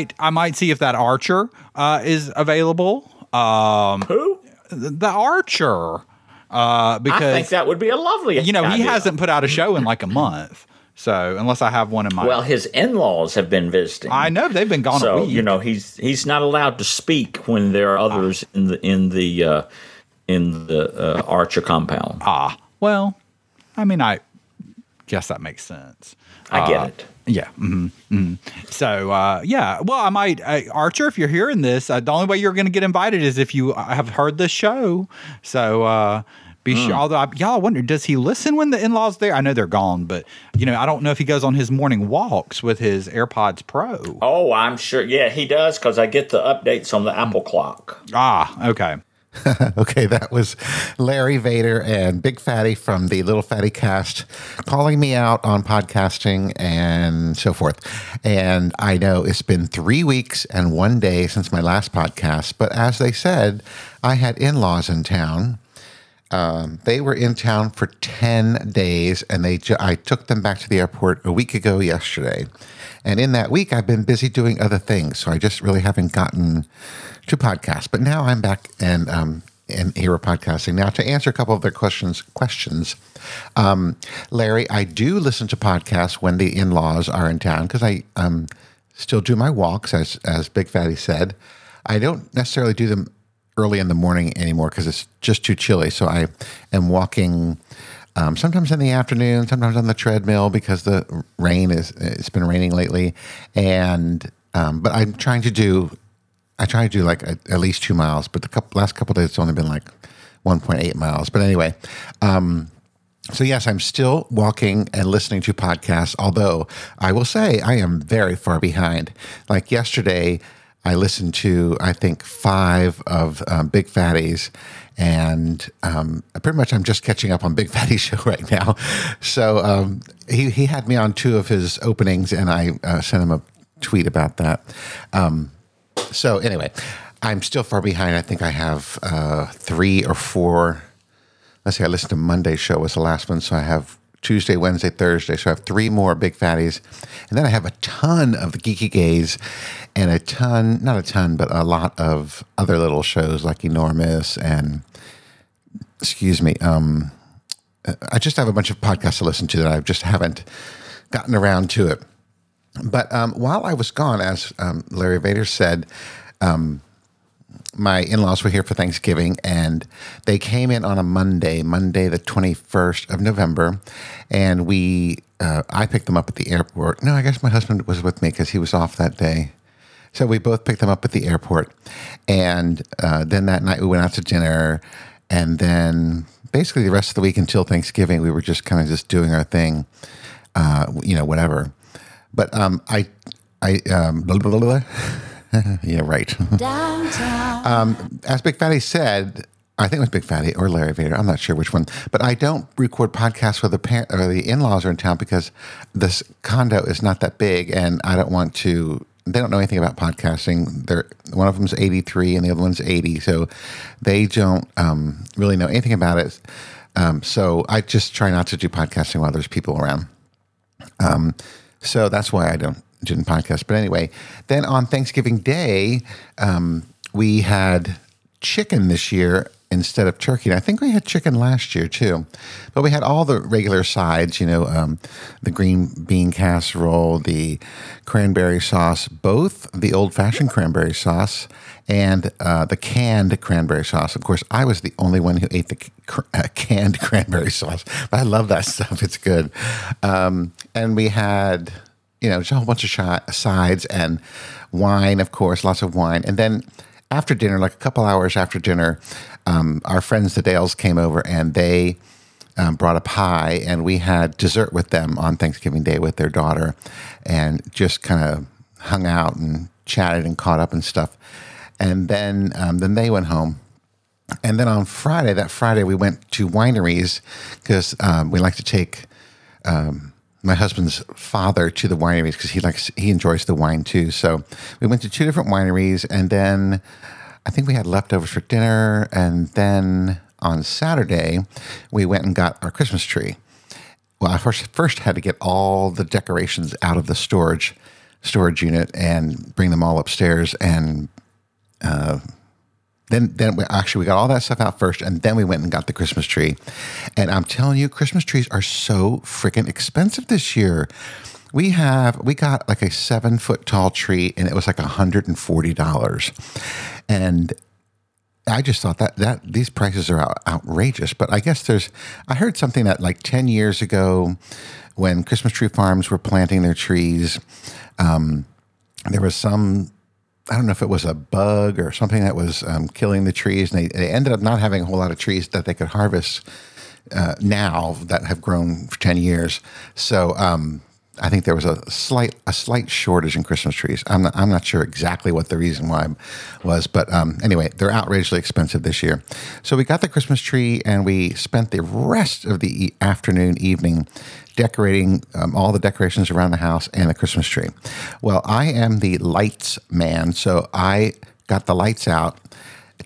I might I might see if that Archer uh, is available. Um, Who? the Archer, uh, I think that would be a lovely. you know he hasn't put out a show in like a month. So unless I have one in my, Well, his in-laws have been visiting. I know they've been gone a so week. you know he's he's not allowed to speak when there are others in the in the uh, in the uh, Archer compound. ah, well, I mean, I guess that makes sense. I get Uh, it. Yeah. hmm hmm So, uh, yeah. Well, I might, uh, Archer, if you're hearing this, uh, the only way you're going to get invited is if you have heard the show. So, uh, be Hmm. sure. Although, I, y'all wonder, does he listen when the in laws there? I know they're gone, but you know, I don't know if he goes on his morning walks with his AirPods Pro. Oh, I'm sure. Yeah, he does because I get the updates on the Apple clock. Ah, okay. Okay, that was Larry Vader and Big Fatty from the Little Fatty Cast calling me out on podcasting and so forth. And I know it's been three weeks and one day since my last podcast, but as they said, I had in laws in town. Um, they were in town for 10 days and they ju- I took them back to the airport a week ago yesterday. And in that week, I've been busy doing other things. So I just really haven't gotten to podcast. But now I'm back and, um, and here podcasting. Now, to answer a couple of their questions, questions, um, Larry, I do listen to podcasts when the in laws are in town because I um, still do my walks, as, as Big Fatty said. I don't necessarily do them early in the morning anymore because it's just too chilly. So I am walking um, sometimes in the afternoon, sometimes on the treadmill because the rain is it's been raining lately, and um, but I'm trying to do I try to do like at, at least two miles, but the couple, last couple days it's only been like 1.8 miles. But anyway, um, so yes, I'm still walking and listening to podcasts. Although I will say I am very far behind. Like yesterday, I listened to I think five of um, Big Fatty's, and um, pretty much I'm just catching up on Big Fatty's show right now. So um, he he had me on two of his openings, and I uh, sent him a tweet about that. Um, so anyway, I'm still far behind. I think I have uh, three or four. Let's see, I listened to Monday's show was the last one, so I have Tuesday, Wednesday, Thursday. So I have three more big fatties, and then I have a ton of the Geeky Gays, and a ton, not a ton, but a lot of other little shows like Enormous and excuse me. Um, I just have a bunch of podcasts to listen to that I just haven't gotten around to it. But um, while I was gone, as um, Larry Vader said, um, my in laws were here for Thanksgiving and they came in on a Monday, Monday, the 21st of November. And we, uh, I picked them up at the airport. No, I guess my husband was with me because he was off that day. So we both picked them up at the airport. And uh, then that night we went out to dinner. And then basically the rest of the week until Thanksgiving, we were just kind of just doing our thing, uh, you know, whatever. But um, I, I, um, blah, blah, blah. yeah, right. um, as Big Fatty said, I think it was Big Fatty or Larry Vader. I'm not sure which one, but I don't record podcasts where the parent or the in-laws are in town because this condo is not that big, and I don't want to. They don't know anything about podcasting. They're one of them's 83 and the other one's 80, so they don't um, really know anything about it. Um, so I just try not to do podcasting while there's people around. Um, so that's why I don't didn't podcast. But anyway, then on Thanksgiving Day, um, we had chicken this year instead of turkey. And I think we had chicken last year too, but we had all the regular sides. You know, um, the green bean casserole, the cranberry sauce, both the old fashioned cranberry sauce and uh, the canned cranberry sauce. Of course, I was the only one who ate the cr- uh, canned cranberry sauce. But I love that stuff. It's good. Um, and we had, you know, just a whole bunch of sides and wine, of course, lots of wine. And then after dinner, like a couple hours after dinner, um, our friends, the Dales, came over and they um, brought a pie, and we had dessert with them on Thanksgiving Day with their daughter, and just kind of hung out and chatted and caught up and stuff. And then, um, then they went home. And then on Friday, that Friday, we went to wineries because um, we like to take um, my husband's father to the wineries because he likes he enjoys the wine too. So we went to two different wineries, and then I think we had leftovers for dinner. And then on Saturday, we went and got our Christmas tree. Well, I first first had to get all the decorations out of the storage storage unit and bring them all upstairs and uh, then then we, actually we got all that stuff out first and then we went and got the christmas tree. And i'm telling you christmas trees are so freaking expensive this year. We have we got like a seven foot tall tree and it was like $140 and I just thought that that these prices are out, outrageous, but I guess there's. I heard something that like ten years ago, when Christmas tree farms were planting their trees, um, there was some I don't know if it was a bug or something that was um, killing the trees, and they, they ended up not having a whole lot of trees that they could harvest uh, now that have grown for ten years. So um, I think there was a slight a slight shortage in Christmas trees. I'm not, I'm not sure exactly what the reason why was, but um, anyway, they're outrageously expensive this year. So we got the Christmas tree, and we spent the rest of the afternoon, evening decorating um, all the decorations around the house and the Christmas tree. Well, I am the lights man, so I got the lights out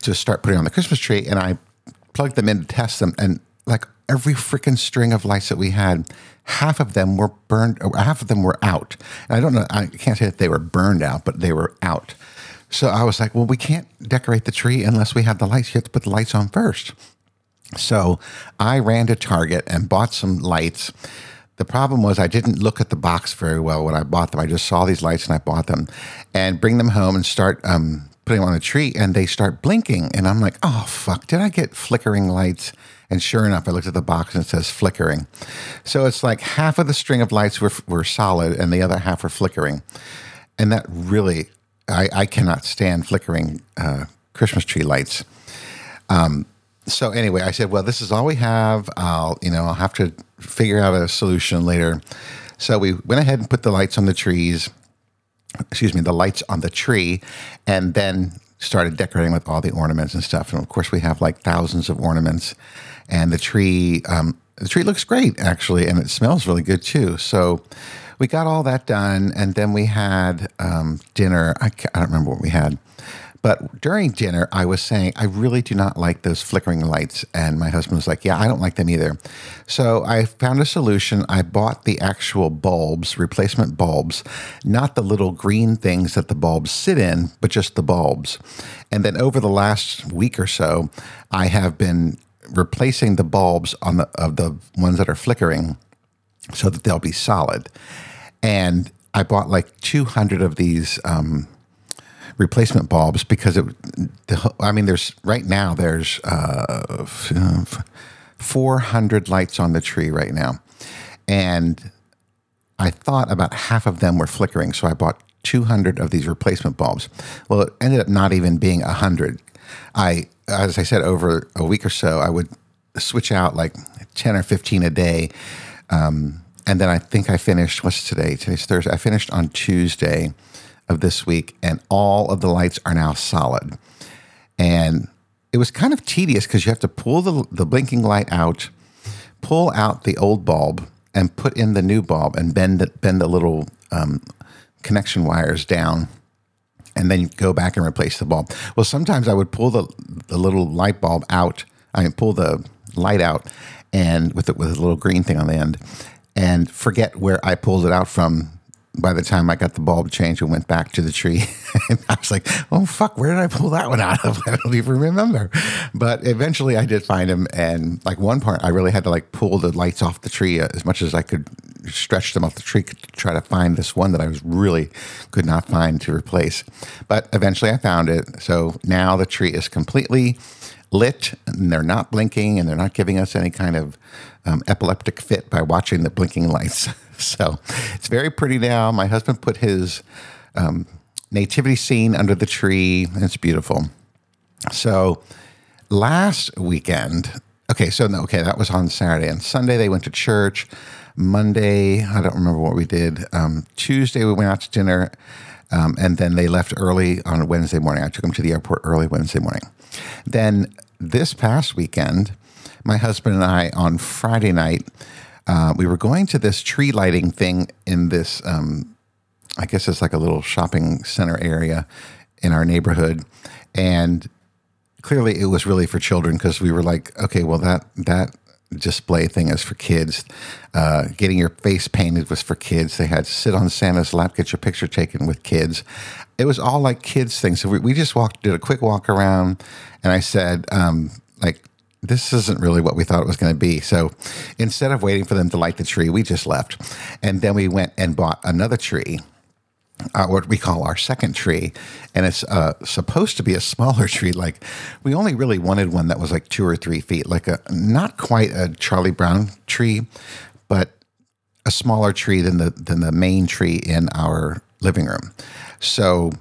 to start putting on the Christmas tree, and I plugged them in to test them, and like every freaking string of lights that we had, half of them were burned, half of them were out. And I don't know, I can't say that they were burned out, but they were out. So I was like, well, we can't decorate the tree unless we have the lights. You have to put the lights on first. So I ran to Target and bought some lights. The problem was I didn't look at the box very well when I bought them. I just saw these lights and I bought them and bring them home and start um, putting them on the tree and they start blinking. And I'm like, oh, fuck, did I get flickering lights? And sure enough, I looked at the box and it says flickering. So it's like half of the string of lights were, were solid and the other half were flickering. And that really, I, I cannot stand flickering uh, Christmas tree lights Um, so anyway, I said, well, this is all we have. I'll, you know, I'll have to figure out a solution later. So we went ahead and put the lights on the trees, excuse me, the lights on the tree, and then started decorating with all the ornaments and stuff. And of course, we have like thousands of ornaments, and the tree, um, the tree looks great actually, and it smells really good too. So we got all that done, and then we had um, dinner. I, I don't remember what we had. But during dinner, I was saying, I really do not like those flickering lights. And my husband was like, Yeah, I don't like them either. So I found a solution. I bought the actual bulbs, replacement bulbs, not the little green things that the bulbs sit in, but just the bulbs. And then over the last week or so, I have been replacing the bulbs on the of the ones that are flickering so that they'll be solid. And I bought like 200 of these um, replacement bulbs because it. The, I mean, there's right now there's uh, 400 lights on the tree right now, and I thought about half of them were flickering, so I bought 200 of these replacement bulbs. Well, it ended up not even being 100. I, as I said, over a week or so, I would switch out like 10 or 15 a day. Um, and then I think I finished, what's today? Today's Thursday. I finished on Tuesday of this week, and all of the lights are now solid. And it was kind of tedious because you have to pull the, the blinking light out, pull out the old bulb, and put in the new bulb and bend the, bend the little um, connection wires down and then go back and replace the bulb. Well, sometimes I would pull the the little light bulb out. I mean, pull the light out, and with it with a little green thing on the end, and forget where I pulled it out from. By the time I got the bulb changed and went back to the tree, I was like, "Oh fuck, where did I pull that one out of? I don't even remember." But eventually, I did find him, and like one part, I really had to like pull the lights off the tree uh, as much as I could stretch them off the tree to try to find this one that I was really could not find to replace. But eventually I found it. So now the tree is completely lit and they're not blinking and they're not giving us any kind of um, epileptic fit by watching the blinking lights. so it's very pretty now. My husband put his um, nativity scene under the tree it's beautiful. So last weekend, okay, so no, okay, that was on Saturday and Sunday they went to church. Monday, I don't remember what we did. Um, Tuesday we went out to dinner, um, and then they left early on Wednesday morning. I took them to the airport early Wednesday morning. Then this past weekend, my husband and I on Friday night, uh, we were going to this tree lighting thing in this. Um, I guess it's like a little shopping center area in our neighborhood, and clearly it was really for children because we were like, okay, well that that display thing is for kids. Uh, getting your face painted was for kids. They had sit on Santa's lap, get your picture taken with kids. It was all like kids things. So we, we just walked, did a quick walk around, and I said, um, like, this isn't really what we thought it was going to be. So instead of waiting for them to light the tree, we just left. And then we went and bought another tree uh, what we call our second tree, and it's uh, supposed to be a smaller tree. Like we only really wanted one that was like two or three feet, like a not quite a Charlie Brown tree, but a smaller tree than the than the main tree in our living room. So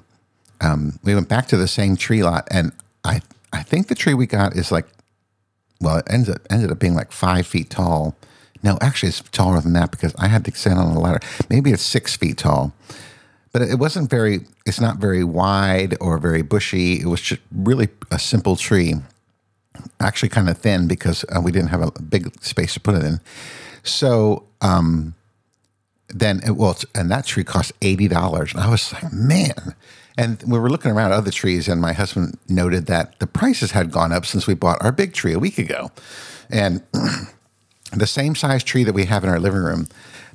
um, we went back to the same tree lot, and I I think the tree we got is like well, it ended up, ended up being like five feet tall. No, actually, it's taller than that because I had to stand on a ladder. Maybe it's six feet tall but it wasn't very it's not very wide or very bushy it was just really a simple tree actually kind of thin because uh, we didn't have a big space to put it in so um, then it, well and that tree cost $80 and i was like man and we were looking around other trees and my husband noted that the prices had gone up since we bought our big tree a week ago and the same size tree that we have in our living room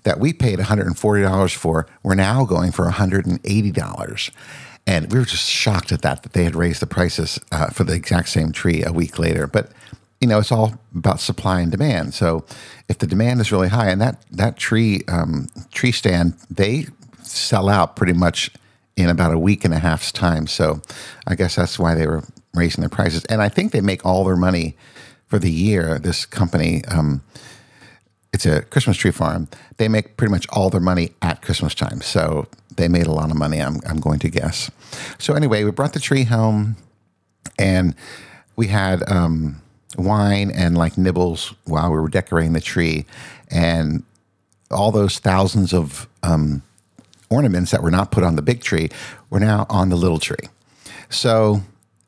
that we paid $140 for, we're now going for $180. And we were just shocked at that, that they had raised the prices uh, for the exact same tree a week later. But, you know, it's all about supply and demand. So if the demand is really high, and that, that tree, um, tree stand, they sell out pretty much in about a week and a half's time. So I guess that's why they were raising their prices. And I think they make all their money for the year, this company. Um, it's a Christmas tree farm. They make pretty much all their money at Christmas time. So they made a lot of money, I'm, I'm going to guess. So anyway, we brought the tree home and we had um, wine and like nibbles while we were decorating the tree. And all those thousands of um, ornaments that were not put on the big tree were now on the little tree. So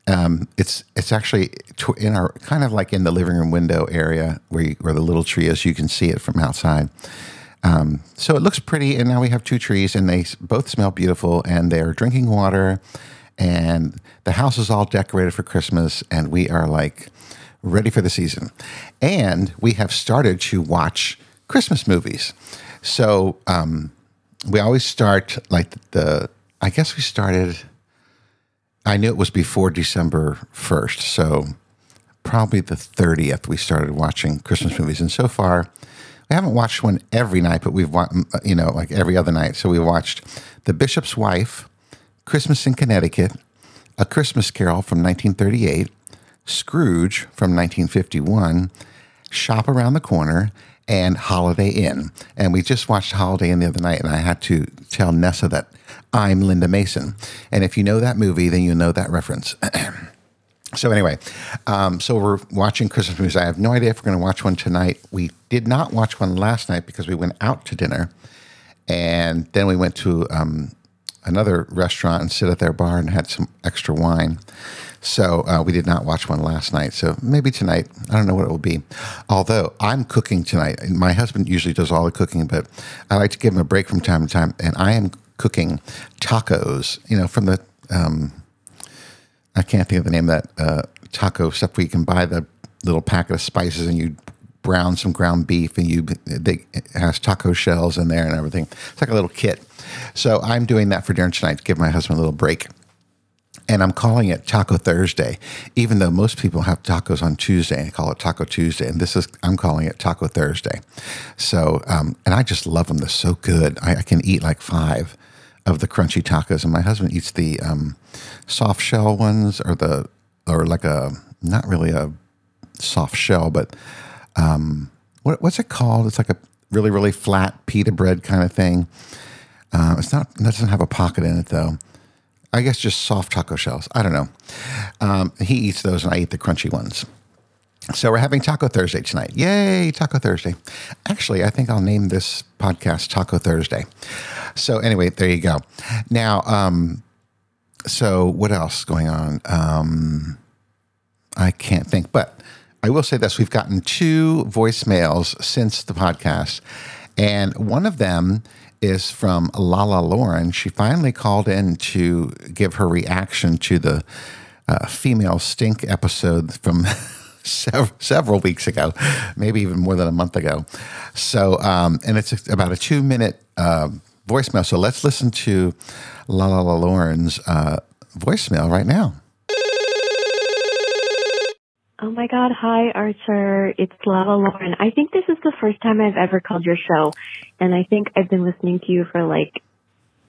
um, it's it's actually in our kind of like in the living room window area where you, where the little tree is. You can see it from outside. Um, so it looks pretty, and now we have two trees, and they both smell beautiful, and they're drinking water, and the house is all decorated for Christmas, and we are like ready for the season. And we have started to watch Christmas movies. So um, we always start like the. I guess we started I knew it was before December 1st. So probably the 30th, we started watching Christmas movies. And so far, we haven't watched one every night, but we've watched, uh, you know, like every other night. So we watched The Bishop's Wife, Christmas in Connecticut, A Christmas Carol from 1938, Scrooge from 1951, Shop Around the Corner, and Holiday Inn. And we just watched Holiday Inn the other night, and I had to tell Nessa that I'm Linda Mason. And if you know that movie, then you know that reference. so, anyway, um, so we're watching Christmas movies. I have no idea if we're going to watch one tonight. We did not watch one last night because we went out to dinner. And then we went to um, another restaurant and sit at their bar and had some extra wine. So uh, we did not watch one last night. So maybe tonight. I don't know what it will be. Although I'm cooking tonight. My husband usually does all the cooking, but I like to give him a break from time to time. And I am cooking tacos, you know, from the, um, I can't think of the name of that uh, taco stuff where you can buy the little packet of spices and you brown some ground beef and you they, has taco shells in there and everything. It's like a little kit. So I'm doing that for dinner tonight to give my husband a little break and I'm calling it Taco Thursday, even though most people have tacos on Tuesday. I call it Taco Tuesday, and this is I'm calling it Taco Thursday. So, um, and I just love them. They're so good. I, I, can eat like five of the crunchy tacos, and my husband eats the um, soft shell ones, or the or like a not really a soft shell, but um, what, what's it called? It's like a really really flat pita bread kind of thing. Uh, it's not. It doesn't have a pocket in it though. I guess just soft taco shells. I don't know. Um, he eats those, and I eat the crunchy ones. So we're having Taco Thursday tonight. Yay, Taco Thursday. Actually, I think I'll name this podcast Taco Thursday. So anyway, there you go. Now, um, so what else is going on? Um, I can't think, but I will say this: we've gotten two voicemails since the podcast, and one of them is from Lala Lauren. She finally called in to give her reaction to the uh, female stink episode from several weeks ago, maybe even more than a month ago. So, um, and it's about a two minute uh, voicemail. So let's listen to La La La Lauren's uh, voicemail right now. Oh my God. Hi, Archer. It's Lala Lauren. I think this is the first time I've ever called your show. And I think I've been listening to you for like,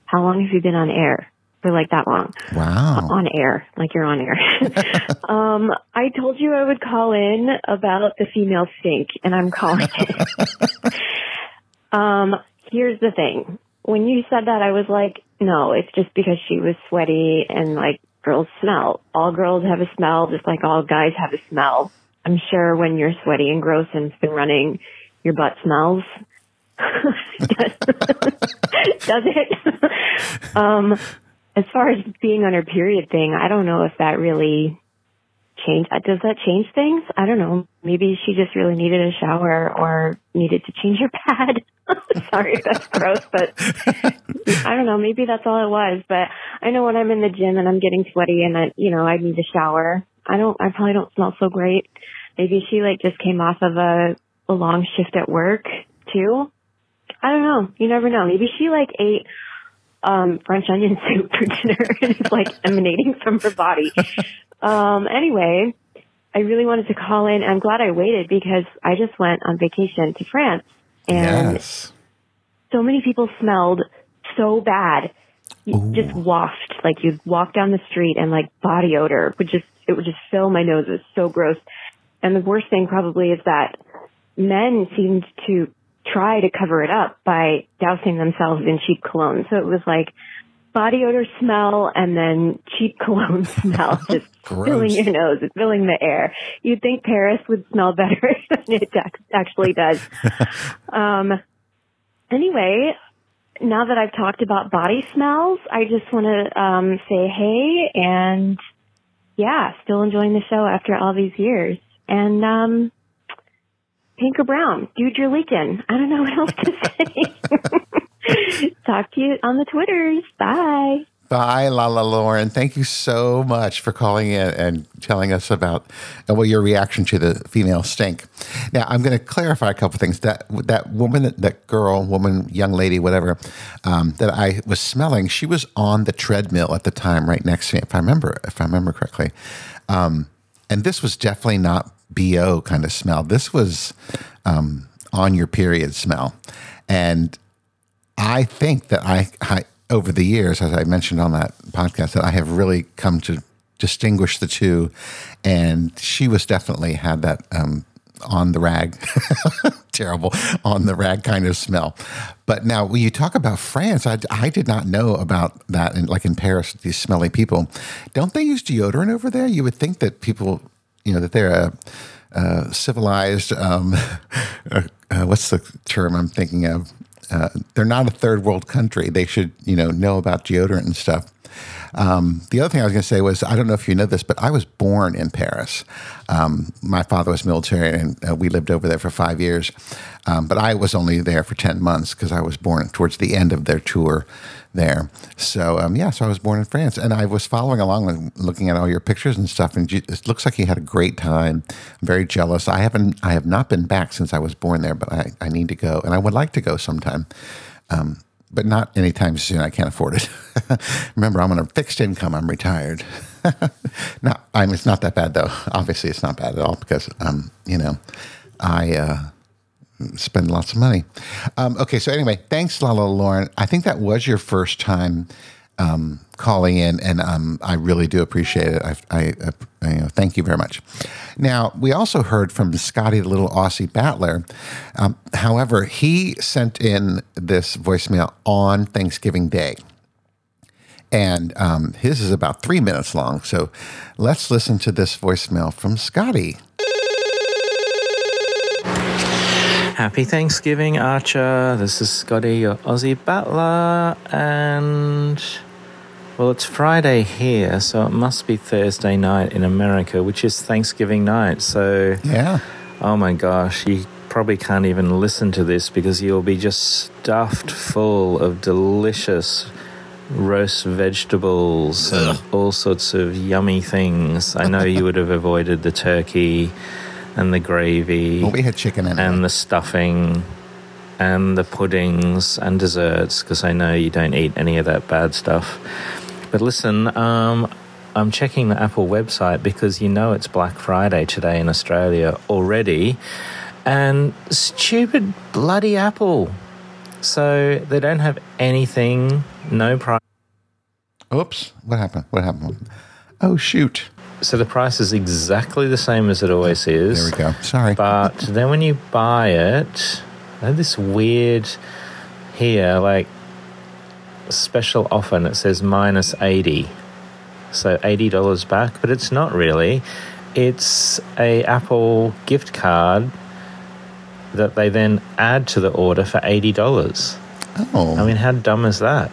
how long have you been on air? For like that long. Wow. On air. Like you're on air. um, I told you I would call in about the female stink and I'm calling it. um, here's the thing. When you said that, I was like, no, it's just because she was sweaty and like girls smell. All girls have a smell, just like all guys have a smell. I'm sure when you're sweaty and gross and been running, your butt smells. does, does it? um, as far as being on her period thing, I don't know if that really change. uh, Does that change things? I don't know. Maybe she just really needed a shower or needed to change her pad. Sorry, that's gross, but I don't know. Maybe that's all it was. But I know when I'm in the gym and I'm getting sweaty and I, you know, I need a shower. I don't. I probably don't smell so great. Maybe she like just came off of a, a long shift at work too. I don't know. You never know. Maybe she like ate um French onion soup for dinner and it's like emanating from her body. Um anyway, I really wanted to call in. I'm glad I waited because I just went on vacation to France and yes. so many people smelled so bad. You just waft, like you'd walk down the street and like body odor would just, it would just fill my nose. It was so gross. And the worst thing probably is that men seemed to try to cover it up by dousing themselves in cheap cologne. So it was like body odor smell and then cheap cologne smell just filling your nose, it's filling the air. You'd think Paris would smell better than it actually does. um, anyway, now that I've talked about body smells, I just want to um, say hey and yeah, still enjoying the show after all these years. And um, pink or brown, dude, you're leaking. I don't know what else to say. Talk to you on the Twitters. Bye. Bye, Lala Lauren. Thank you so much for calling in and telling us about uh, well your reaction to the female stink. Now, I'm going to clarify a couple things. That that woman, that, that girl, woman, young lady, whatever, um, that I was smelling, she was on the treadmill at the time, right next to me, if I remember, if I remember correctly. Um, and this was definitely not bo kind of smell. This was um, on your period smell, and I think that I, I, over the years, as I mentioned on that podcast, that I have really come to distinguish the two. And she was definitely had that um, on the rag, terrible on the rag kind of smell. But now, when you talk about France, I, I did not know about that. In, like in Paris, these smelly people, don't they use deodorant over there? You would think that people, you know, that they're a, a civilized. Um, uh, what's the term I'm thinking of? Uh, they're not a third world country. They should, you know, know about deodorant and stuff. Um, the other thing I was going to say was I don't know if you know this, but I was born in Paris. Um, my father was military, and uh, we lived over there for five years. Um, but I was only there for ten months because I was born towards the end of their tour there. So um, yeah, so I was born in France, and I was following along and looking at all your pictures and stuff, and it looks like you had a great time. I'm very jealous. I haven't, I have not been back since I was born there, but I, I need to go, and I would like to go sometime. Um, but not anytime soon. I can't afford it. Remember, I'm on a fixed income. I'm retired. no, I it's not that bad though. Obviously, it's not bad at all because, um, you know, I uh, spend lots of money. Um, okay, so anyway, thanks, Lala Lauren. I think that was your first time um, calling in, and um, I really do appreciate it. I, I, I you know, thank you very much. Now, we also heard from Scotty, the little Aussie battler. Um, however, he sent in this voicemail on Thanksgiving Day. And um, his is about three minutes long. So let's listen to this voicemail from Scotty. Happy Thanksgiving, Archer. This is Scotty, your Aussie butler. and well, it's Friday here, so it must be Thursday night in America, which is Thanksgiving night. So, Yeah. oh my gosh, you probably can't even listen to this because you'll be just stuffed full of delicious roast vegetables and all sorts of yummy things. I know you would have avoided the turkey and the gravy Well, we had chicken in and the stuffing and the puddings and desserts because I know you don't eat any of that bad stuff. But listen, um, I'm checking the Apple website because you know it's Black Friday today in Australia already. And stupid bloody Apple. So they don't have anything, no price. Oops. What happened? What happened? Oh, shoot. So the price is exactly the same as it always is. There we go. Sorry. But then when you buy it, have this weird here, like special offer, and it says minus 80. So $80 back, but it's not really. It's a Apple gift card that they then add to the order for $80. oh. I mean, how dumb is that?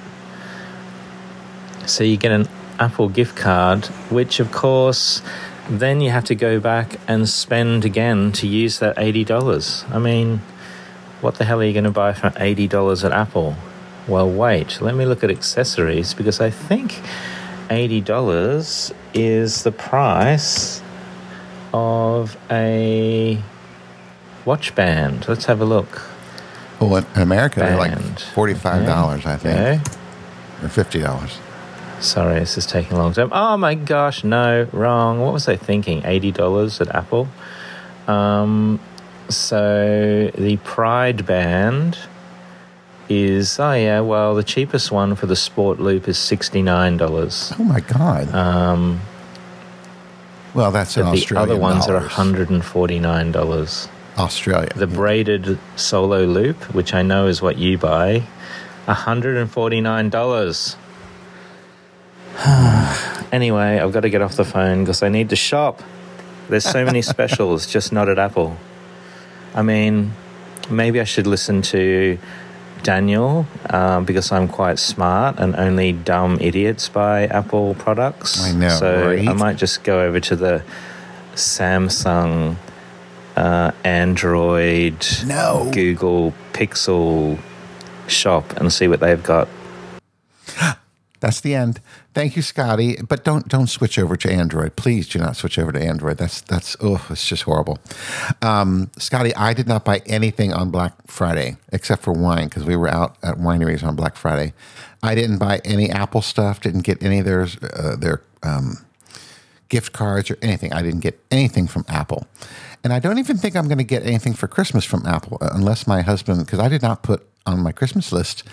So you get an Apple gift card, which of course then you have to go back and spend again to use that $80. I mean, what the hell are you going to buy for $80 at Apple? Well, wait, let me look at accessories because I think $80 is the price of a watch band. Let's have a look. well, in America, they're like $45, I think, Okay. or $50. Sorry, this is taking a long time. Oh my gosh, no, wrong. What was I thinking? $80 at Apple. Um, so the Pride Band is, oh yeah, well, the cheapest one for the Sport Loop is $69. Oh my God. Um, well, that's in Australia. The other ones dollars. are $149. Australia. The yeah. braided solo loop, which I know is what you buy, $149. anyway, I've got to get off the phone because I need to shop. There's so many specials, just not at Apple. I mean, maybe I should listen to Daniel um, because I'm quite smart and only dumb idiots buy Apple products. I know, So I might just go over to the Samsung, uh, Android, No. Google Pixel shop and see what they've got. That's the end. Thank you, Scotty. But don't don't switch over to Android. Please do not switch over to Android. That's that's oh, it's just horrible. Um, Scotty, I did not buy anything on Black Friday except for wine because we were out at wineries on Black Friday. I didn't buy any Apple stuff. Didn't get any of their uh, their um, gift cards or anything. I didn't get anything from Apple. And I don't even think I'm going to get anything for Christmas from Apple uh, unless my husband, because I did not put on my Christmas list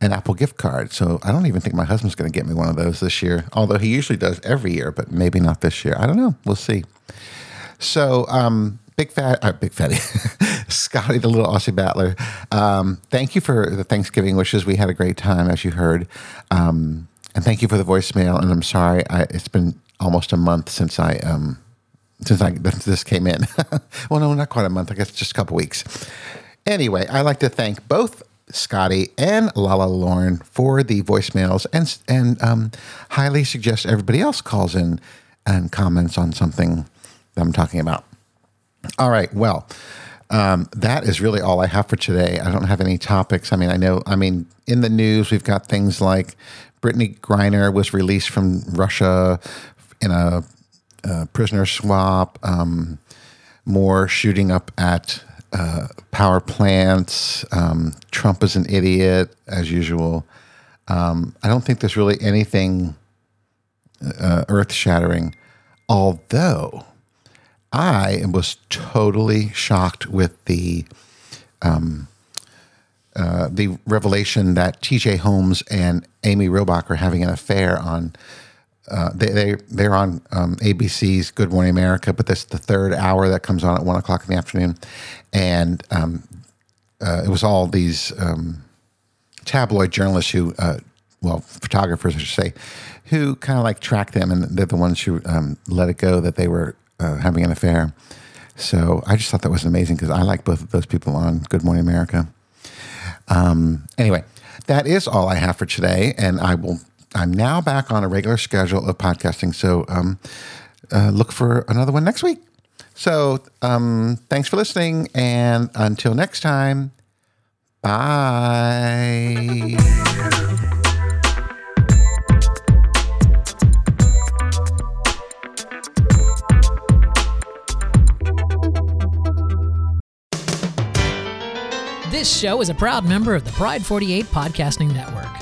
an Apple gift card. So I don't even think my husband's going to get me one of those this year, although he usually does every year, but maybe not this year. I don't know. We'll see. So, um, Big Fat, uh, Big Fatty, Scotty, the little Aussie battler. Um, thank you for the Thanksgiving wishes. We had a great time, as you heard. Um, and thank you for the voicemail. And I'm sorry, I, it's been almost a month since I um, since I this came in. well, no, not quite a month. I guess just a couple weeks. Anyway, I'd like to thank both Scotty and Lala Lauren for the voicemails, and and um, highly suggest everybody else calls in and comments on something that I'm talking about. All right. Well, um, that is really all I have for today. I don't have any topics. I mean, I know. I mean, in the news, we've got things like Brittney Griner was released from Russia in a, a prisoner swap. Um, more shooting up at uh, power plants. Um, Trump is an idiot, as usual. Um, I don't think there's really anything uh, earth shattering, although I was totally shocked with the um, uh, the revelation that T.J. Holmes and Amy Robach are having an affair on. Uh, they they they're on um, ABC's Good Morning America, but that's the third hour that comes on at one o'clock in the afternoon, and um, uh, it was all these um, tabloid journalists who, uh, well, photographers, I should say, who kind of like track them, and they're the ones who um, let it go that they were uh, having an affair. So I just thought that was amazing because I like both of those people on Good Morning America. Um, anyway, that is all I have for today, and I will. I'm now back on a regular schedule of podcasting. So um, uh, look for another one next week. So um, thanks for listening. And until next time, bye. This show is a proud member of the Pride 48 Podcasting Network.